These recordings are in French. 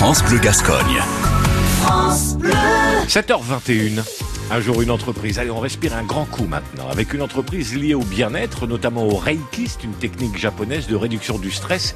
France Bleu Gascogne. 7h21. Un jour, une entreprise. Allez, on respire un grand coup maintenant. Avec une entreprise liée au bien-être, notamment au Reiki, une technique japonaise de réduction du stress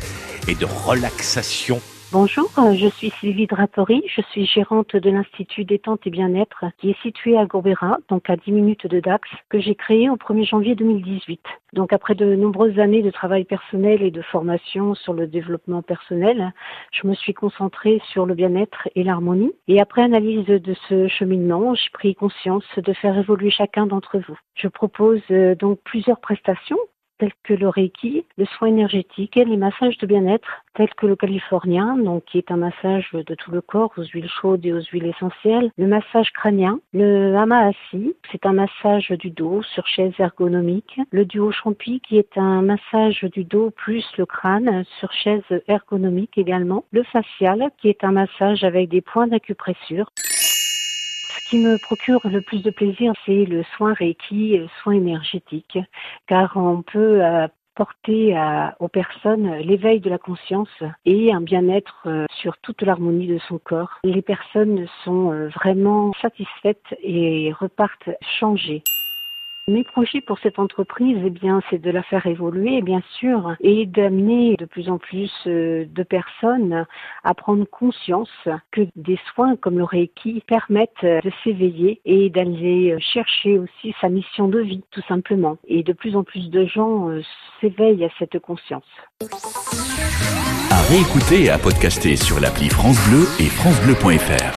et de relaxation. Bonjour, euh, je suis Sylvie Dratori, je suis gérante de l'Institut détente et bien-être qui est situé à Gourbera, donc à 10 minutes de Dax, que j'ai créé au 1er janvier 2018. Donc après de nombreuses années de travail personnel et de formation sur le développement personnel, je me suis concentrée sur le bien-être et l'harmonie. Et après analyse de ce cheminement, j'ai pris conscience de faire évoluer chacun d'entre vous. Je propose euh, donc plusieurs prestations tels que le Reiki, le soin énergétique et les massages de bien-être, tels que le californien, donc qui est un massage de tout le corps aux huiles chaudes et aux huiles essentielles, le massage crânien, le Hamaasi, c'est un massage du dos sur chaise ergonomique, le duo champi qui est un massage du dos plus le crâne sur chaise ergonomique également, le facial qui est un massage avec des points d'acupressure qui me procure le plus de plaisir, c'est le soin Reiki, le soin énergétique, car on peut apporter aux personnes l'éveil de la conscience et un bien-être euh, sur toute l'harmonie de son corps. Les personnes sont euh, vraiment satisfaites et repartent changées. Mes projets pour cette entreprise, eh bien, c'est de la faire évoluer, bien sûr, et d'amener de plus en plus euh, de personnes à prendre conscience que des soins comme le Reiki permettent de s'éveiller et d'aller chercher aussi sa mission de vie, tout simplement. Et de plus en plus de gens euh, s'éveillent à cette conscience. À réécouter et à podcaster sur l'appli France Bleu et FranceBleu.fr.